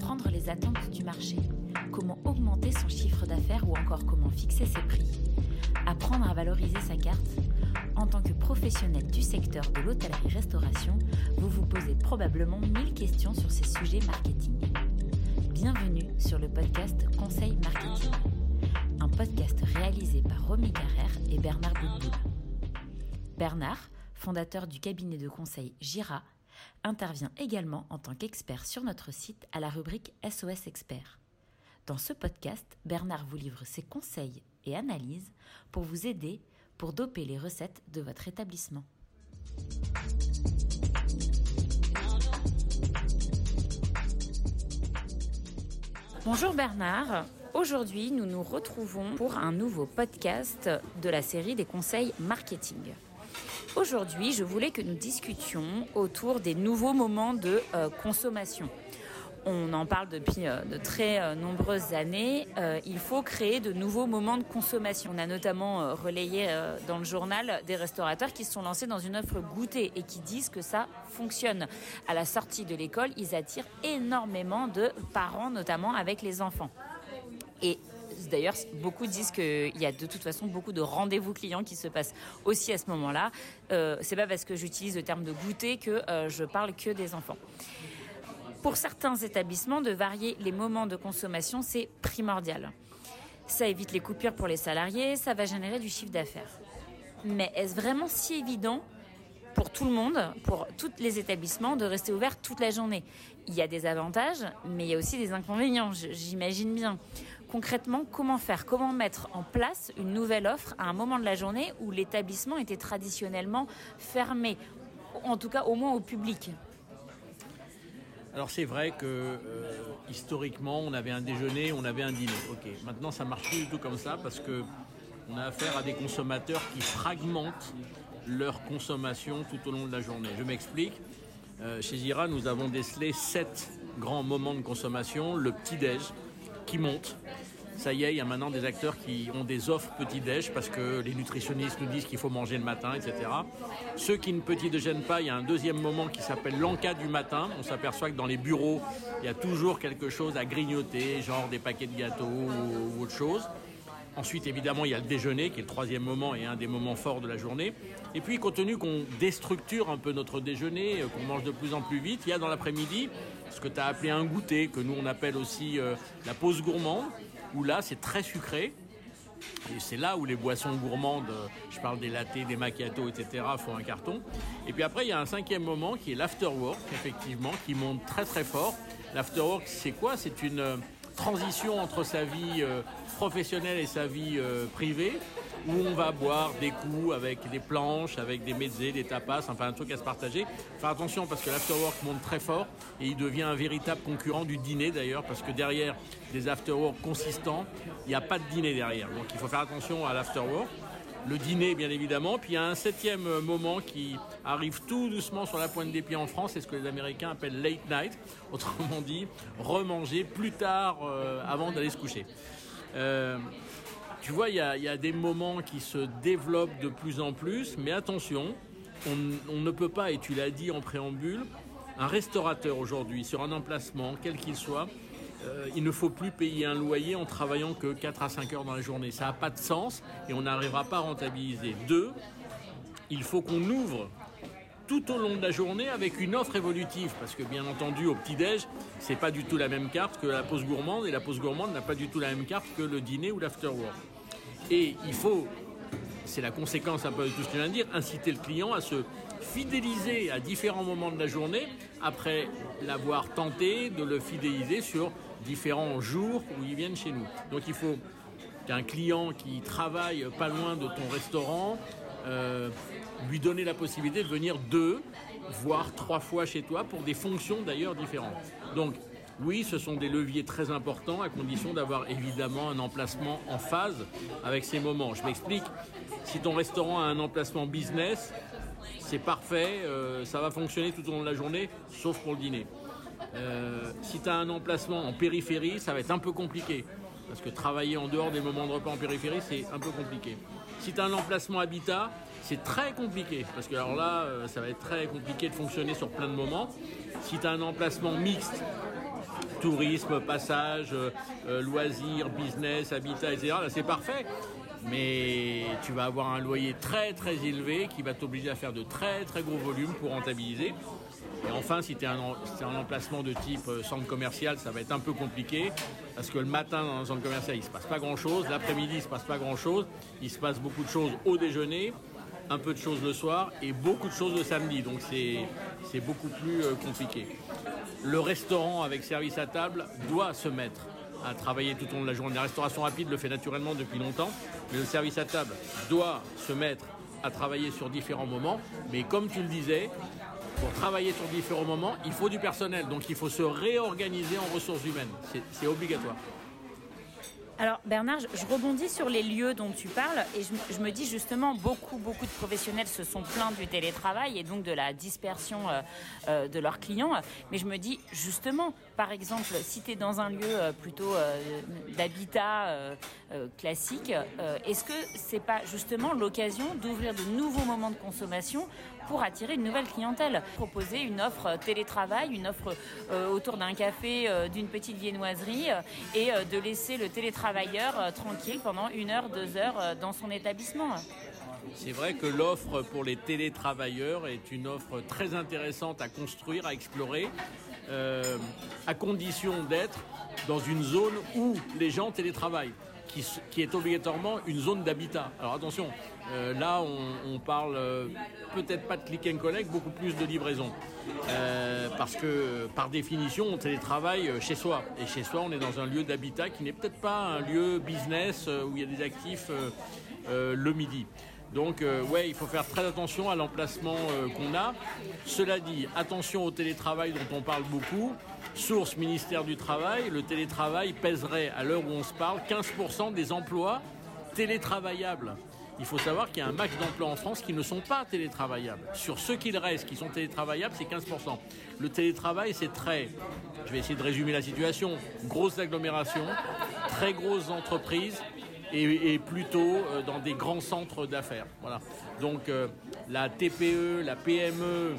comprendre les attentes du marché, comment augmenter son chiffre d'affaires ou encore comment fixer ses prix, apprendre à valoriser sa carte. En tant que professionnel du secteur de l'hôtellerie-restauration, vous vous posez probablement mille questions sur ces sujets marketing. Bienvenue sur le podcast Conseil Marketing, un podcast réalisé par Romy Carrère et Bernard Boudboul. Bernard, fondateur du cabinet de conseil Gira, intervient également en tant qu'expert sur notre site à la rubrique SOS Expert. Dans ce podcast, Bernard vous livre ses conseils et analyses pour vous aider pour doper les recettes de votre établissement. Bonjour Bernard, aujourd'hui nous nous retrouvons pour un nouveau podcast de la série des conseils marketing. Aujourd'hui, je voulais que nous discutions autour des nouveaux moments de euh, consommation. On en parle depuis euh, de très euh, nombreuses années. il faut créer de nouveaux moments de consommation. On a notamment relayé dans le journal des restaurateurs qui se sont lancés dans une offre goûter et qui disent que ça fonctionne. À la sortie de l'école, ils attirent énormément de parents, notamment avec les enfants. D'ailleurs, beaucoup disent qu'il y a de toute façon beaucoup de rendez-vous clients qui se passent aussi à ce moment-là. Euh, c'est pas parce que j'utilise le terme de goûter que euh, je parle que des enfants. Pour certains établissements, de varier les moments de consommation, c'est primordial. Ça évite les coupures pour les salariés, ça va générer du chiffre d'affaires. Mais est-ce vraiment si évident pour tout le monde, pour tous les établissements, de rester ouverts toute la journée. Il y a des avantages, mais il y a aussi des inconvénients, j'imagine bien. Concrètement, comment faire? Comment mettre en place une nouvelle offre à un moment de la journée où l'établissement était traditionnellement fermé, en tout cas au moins au public alors c'est vrai que euh, historiquement on avait un déjeuner, on avait un dîner. Ok, maintenant ça marche plus du tout comme ça parce que on a affaire à des consommateurs qui fragmentent leur consommation tout au long de la journée. Je m'explique. Euh, chez Zira, nous avons décelé sept grands moments de consommation. Le petit-déj qui monte. Ça y est, il y a maintenant des acteurs qui ont des offres petit-déj parce que les nutritionnistes nous disent qu'il faut manger le matin, etc. Ceux qui ne petit-déjeunent pas, il y a un deuxième moment qui s'appelle l'encas du matin. On s'aperçoit que dans les bureaux, il y a toujours quelque chose à grignoter, genre des paquets de gâteaux ou autre chose. Ensuite, évidemment, il y a le déjeuner, qui est le troisième moment et un des moments forts de la journée. Et puis, compte tenu qu'on déstructure un peu notre déjeuner, euh, qu'on mange de plus en plus vite, il y a dans l'après-midi ce que tu as appelé un goûter, que nous on appelle aussi euh, la pause gourmande, où là, c'est très sucré. Et c'est là où les boissons gourmandes, euh, je parle des lattés, des macchiatos, etc., font un carton. Et puis après, il y a un cinquième moment qui est l'afterwork, effectivement, qui monte très très fort. L'afterwork, c'est quoi? C'est une transition entre sa vie professionnelle et sa vie euh, privée, où on va boire des coups avec des planches, avec des mezzés, des tapas, enfin un truc à se partager. Faire attention parce que l'afterwork monte très fort et il devient un véritable concurrent du dîner d'ailleurs, parce que derrière des afterwork consistants, il n'y a pas de dîner derrière. Donc il faut faire attention à l'afterwork le dîner bien évidemment. Puis il y a un septième moment qui arrive tout doucement sur la pointe des pieds en France, c'est ce que les Américains appellent late night, autrement dit remanger plus tard euh, avant d'aller se coucher. Euh, tu vois, il y a, des moments qui se développent de plus en plus, mais attention, on, ne peut pas, et tu l'as dit en préambule, un restaurateur aujourd'hui, sur un emplacement, quel qu'il soit, euh, il ne faut plus payer un loyer en travaillant que 4 à 5 heures dans la journée. Ça n'a pas de sens et on n'arrivera pas à rentabiliser. Deux, il faut qu'on ouvre tout au long de la journée avec une offre évolutive. Parce que bien entendu, au petit-déj, c'est pas du tout la même carte que la pause gourmande et la pause gourmande n'a pas du tout la même carte que le dîner ou l'afterwork. Et il faut, c'est la conséquence un peu de tout ce que je viens de dire, inciter le client à se fidéliser à différents moments de la journée après l'avoir tenté de le fidéliser sur différents jours où ils viennent chez nous. Donc il faut qu'un client qui travaille pas loin de ton restaurant euh, lui donner la possibilité de venir deux, voire trois fois chez toi pour des fonctions d'ailleurs différentes. Donc oui, ce sont des leviers très importants à condition d'avoir évidemment un emplacement en phase avec ces moments. Je m'explique, si ton restaurant a un emplacement business, c'est parfait, euh, ça va fonctionner tout au long de la journée, sauf pour le dîner. Euh, si tu as un emplacement en périphérie, ça va être un peu compliqué. Parce que travailler en dehors des moments de repas en périphérie, c'est un peu compliqué. Si tu as un emplacement habitat, c'est très compliqué. Parce que alors là, euh, ça va être très compliqué de fonctionner sur plein de moments. Si tu as un emplacement mixte, tourisme, passage, loisirs, business, habitat, etc. Là, c'est parfait mais tu vas avoir un loyer très très élevé qui va t'obliger à faire de très très gros volumes pour rentabiliser. Et enfin, si tu es un, emplacement de type euh, centre commercial, ça va être un peu compliqué parce que le matin dans un centre commercial, il se passe pas grand-chose, l'après-midi, il se passe pas grand-chose, il se passe beaucoup de choses au déjeuner, un peu de choses le soir et beaucoup de choses le samedi. Donc c'est beaucoup plus euh, compliqué. Le restaurant avec service à table doit se mettre à travailler tout au long de la journée. La restauration rapide le fait naturellement depuis longtemps, mais le service à table doit se mettre à travailler sur différents moments. Mais comme tu le disais, pour travailler sur différents moments, il faut du personnel. Donc il faut se réorganiser en ressources humaines. C'est obligatoire. Alors Bernard, je rebondis sur les lieux dont tu parles et je, me dis justement beaucoup beaucoup de professionnels se sont plaints du télétravail et donc de la dispersion euh, euh, de leurs clients. Mais je me dis justement, par exemple, si tu es dans un lieu euh, plutôt d'habitat classique, est-ce que c'est pas justement l'occasion d'ouvrir de nouveaux moments de consommation pour attirer une nouvelle clientèle? Proposer une offre télétravail, une offre autour d'un café, d'une petite viennoiserie et de laisser le télétravail travailleur euh, tranquille pendant une heure, deux heures euh, dans son établissement. C'est vrai que l'offre pour les télétravailleurs est une offre très intéressante à construire, à explorer, euh, à condition d'être dans une zone où les gens télétravaillent qui, est obligatoirement une zone d'habitat. Alors attention, euh, là on, parle euh, peut-être pas de click and collect, beaucoup plus de livraison. Parce que par définition on télétravaille chez soi. Et chez soi on est dans un lieu d'habitat qui n'est peut-être pas un lieu business où il y a des actifs le midi. Donc ouais, il faut faire très attention à l'emplacement qu'on a. Cela dit, attention au télétravail dont on parle beaucoup. Source ministère du Travail, le télétravail pèserait à l'heure où on se parle 15% des emplois télétravaillables. Il faut savoir qu'il y a un max d'emplois en France qui ne sont pas télétravaillables. Sur ceux qu'il reste qui sont télétravaillables, c'est 15%. Le télétravail, c'est très, je vais essayer de résumer la situation, grosses agglomérations, très grosses entreprises et, plutôt euh, dans des grands centres d'affaires. Voilà. Donc euh, la TPE, la PME,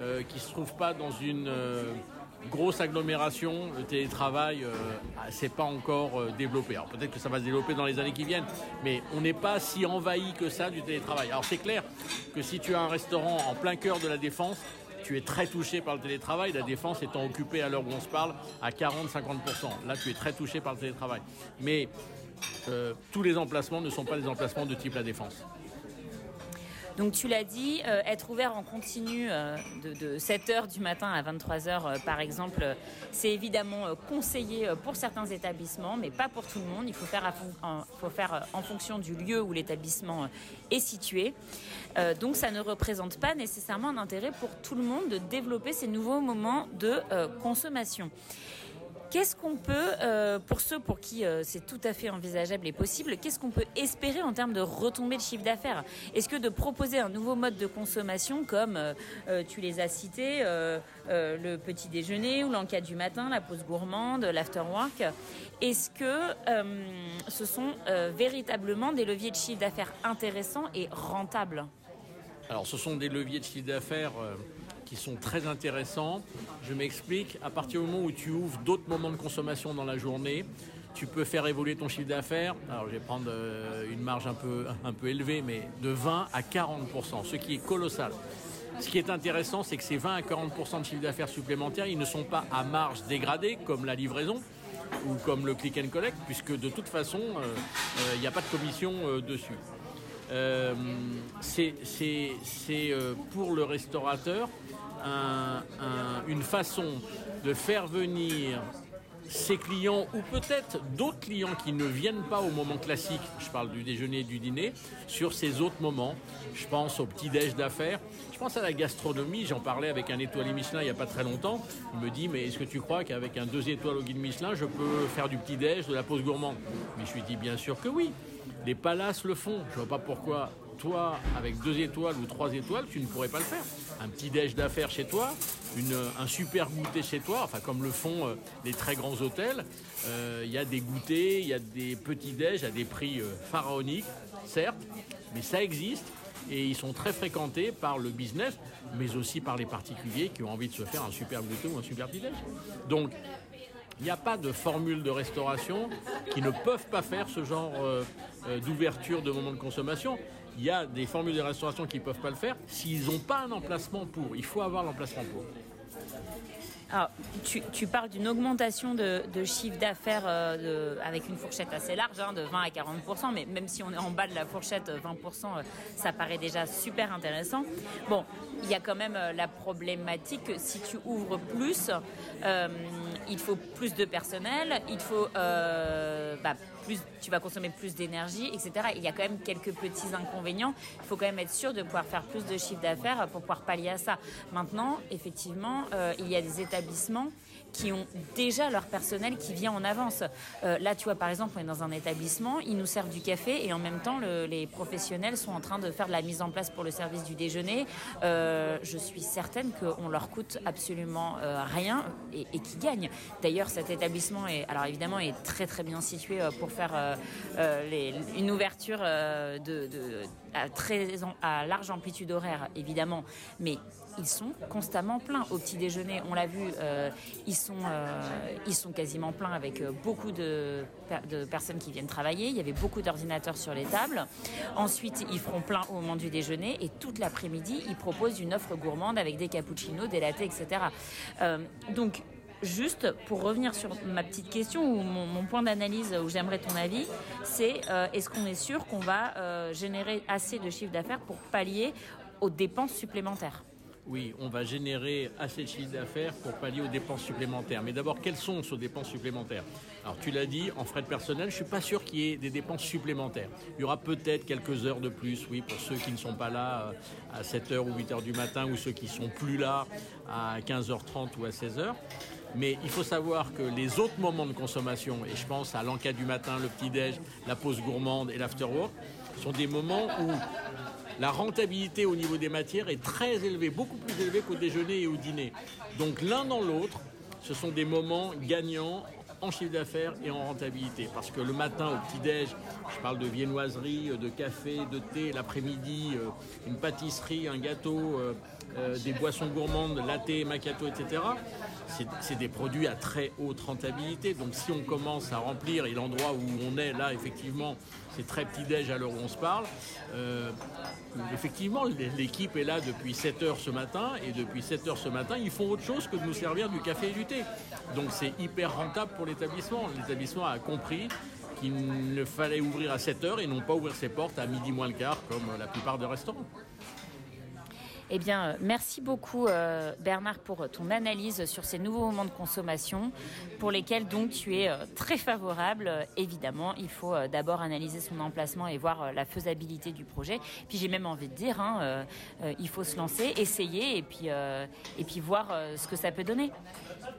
euh, qui ne se trouve pas dans une grosse agglomération, le télétravail, euh, c'est pas encore développé. Alors peut-être que ça va se développer dans les années qui viennent, mais on n'est pas si envahi que ça du télétravail. Alors c'est clair que si tu as un restaurant en plein cœur de la défense, tu es très touché par le télétravail, la défense étant occupée à l'heure où on se parle à 40-50%. Là, tu es très touché par le télétravail. Mais euh, tous les emplacements ne sont pas des emplacements de type la défense. Donc tu l'as dit, euh, être ouvert en continu euh, de, 7h du matin à 23h euh, par exemple, c'est évidemment conseillé pour certains établissements, mais pas pour tout le monde. Il faut faire en fonction du lieu où l'établissement est situé. donc ça ne représente pas nécessairement un intérêt pour tout le monde de développer ces nouveaux moments de consommation. Qu'est-ce qu'on peut, euh, pour ceux pour qui euh, c'est tout à fait envisageable et possible, qu'est-ce qu'on peut espérer en termes de retombées de chiffre d'affaires? Est-ce que de proposer un nouveau mode de consommation comme euh, tu les as cités, le petit déjeuner ou l'encas du matin, la pause gourmande, l'afterwork, est-ce que ce sont véritablement des leviers de chiffre d'affaires intéressants et rentables? Alors ce sont des leviers de chiffre d'affaires qui sont très intéressants. Je m'explique, à partir du moment où tu ouvres d'autres moments de consommation dans la journée, tu peux faire évoluer ton chiffre d'affaires. Alors je vais prendre euh, une marge un peu, élevée, mais de 20 à 40%, ce qui est colossal. Ce qui est intéressant, c'est que ces 20 à 40% de chiffre d'affaires supplémentaires, ils ne sont pas à marge dégradée, comme la livraison ou comme le click and collect, puisque de toute façon, euh, euh, il n'y a pas de commission dessus. C'est pour le restaurateur une façon de faire venir ses clients ou peut-être d'autres clients qui ne viennent pas au moment classique, je parle du déjeuner et du dîner, sur ces autres moments. Je pense au petit-déj d'affaires, je pense à la gastronomie, j'en parlais avec un étoilé Michelin il n'y a pas très longtemps. Il me dit, mais est-ce que tu crois qu'avec un deux étoiles au guide Michelin, je peux faire du petit-déj, de la pause gourmande? Mais je lui dis bien sûr que oui. Les palaces le font. Je vois pas pourquoi toi, avec deux étoiles ou trois étoiles, tu ne pourrais pas le faire. Un petit déj d'affaires chez toi, un super goûter chez toi, enfin comme le font euh, les très grands hôtels. Euh, il y a des goûters, il y a des petits déj à des prix euh, pharaoniques, certes, mais ça existe et ils sont très fréquentés par le business, mais aussi par les particuliers qui ont envie de se faire un super goûter ou un super petit déj. Donc Il n'y a pas de formule de restauration qui ne peuvent pas faire ce genre d'ouverture de moment de consommation. Il y a des formules de restauration qui ne peuvent pas le faire s'ils n'ont pas un emplacement pour. Il faut avoir l'emplacement pour. Alors, tu, parles d'une augmentation de, chiffre d'affaires euh, avec une fourchette assez large, hein, de 20 à 40 mais même si on est en bas de la fourchette, 20 euh, ça paraît déjà super intéressant. Bon, il y a quand même euh, la problématique que si tu ouvres plus, il faut plus de personnel, il faut bah, plus, tu vas consommer plus d'énergie, etc. Il y a quand même quelques petits inconvénients. Il faut quand même être sûr de pouvoir faire plus de chiffre d'affaires pour pouvoir pallier à ça. Maintenant, effectivement, il y a des établissements qui ont déjà leur personnel qui vient en avance. Euh, là, tu vois, par exemple, on est dans un établissement, ils nous servent du café et en même temps, les professionnels sont en train de faire de la mise en place pour le service du déjeuner. Euh, je suis certaine qu'on leur coûte absolument euh, rien et, et qu'ils gagnent. D'ailleurs, cet établissement est, alors évidemment, est très très bien situé pour faire une ouverture de, à, très, à large amplitude horaire, évidemment, mais ils sont constamment pleins. Au petit déjeuner, on l'a vu, ils, euh, ils sont quasiment pleins avec euh, beaucoup de, personnes qui viennent travailler. Il y avait beaucoup d'ordinateurs sur les tables. Ensuite, ils feront plein au moment du déjeuner et toute l'après-midi, ils proposent une offre gourmande avec des cappuccinos, des lattes, etc. donc, Juste pour revenir sur ma petite question ou mon, point d'analyse où j'aimerais ton avis, c'est est-ce qu'on est sûr qu'on va générer assez de chiffre d'affaires pour pallier aux dépenses supplémentaires? Oui, on va générer assez de chiffre d'affaires pour pallier aux dépenses supplémentaires. Mais d'abord, quelles sont ces dépenses supplémentaires? Alors, tu l'as dit, en frais de personnel, je ne suis pas sûr qu'il y ait des dépenses supplémentaires. Il y aura peut-être quelques heures de plus, oui, pour ceux qui ne sont pas là euh, à 7h ou 8h du matin ou ceux qui sont plus là à 15h30 ou à 16h. Mais il faut savoir que les autres moments de consommation, et je pense à l'encas du matin, le petit-déj, la pause gourmande et l'afterwork, sont des moments où la rentabilité au niveau des matières est très élevée, beaucoup plus élevée qu'au déjeuner et au dîner. Donc l'un dans l'autre, ce sont des moments gagnants en chiffre d'affaires et en rentabilité. Parce que le matin au petit-déj, je parle de viennoiserie, de café, de thé, l'après-midi, euh, une pâtisserie, un gâteau, euh, euh, des boissons gourmandes, latte, macchiato, etc. C'est des produits à très haute rentabilité. Donc si on commence à remplir, et l'endroit où on est là, effectivement, c'est très petit-déj à l'heure où on se parle, effectivement, l'équipe est là depuis 7 heures ce matin, et depuis 7 heures ce matin, ils font autre chose que de nous servir du café et du thé. Donc c'est hyper rentable pour l'établissement. L'établissement a compris qu'il ne fallait ouvrir à 7 heures et non pas ouvrir ses portes à midi moins le quart comme la plupart des restaurants. Eh bien, euh, merci beaucoup euh, Bernard pour ton analyse sur ces nouveaux moments de consommation pour lesquels donc tu es euh, très favorable. évidemment, il faut d'abord analyser son emplacement et voir la faisabilité du projet. Puis j'ai même envie de dire, hein, il faut se lancer, essayer et puis, et puis voir ce que ça peut donner.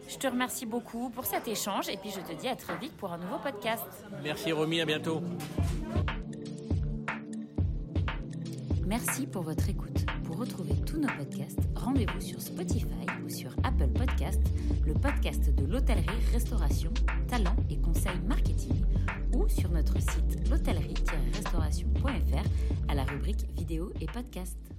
Je te remercie beaucoup pour cet échange et puis je te dis à très vite pour un nouveau podcast. Merci Romy, à bientôt. Merci pour votre écoute. Pour retrouver tous nos podcasts, rendez-vous sur Spotify ou sur Apple Podcasts, le podcast de l'hôtellerie-restauration, talent et conseils marketing, ou sur notre site l'hôtellerie-restauration.fr à la rubrique vidéo et podcasts.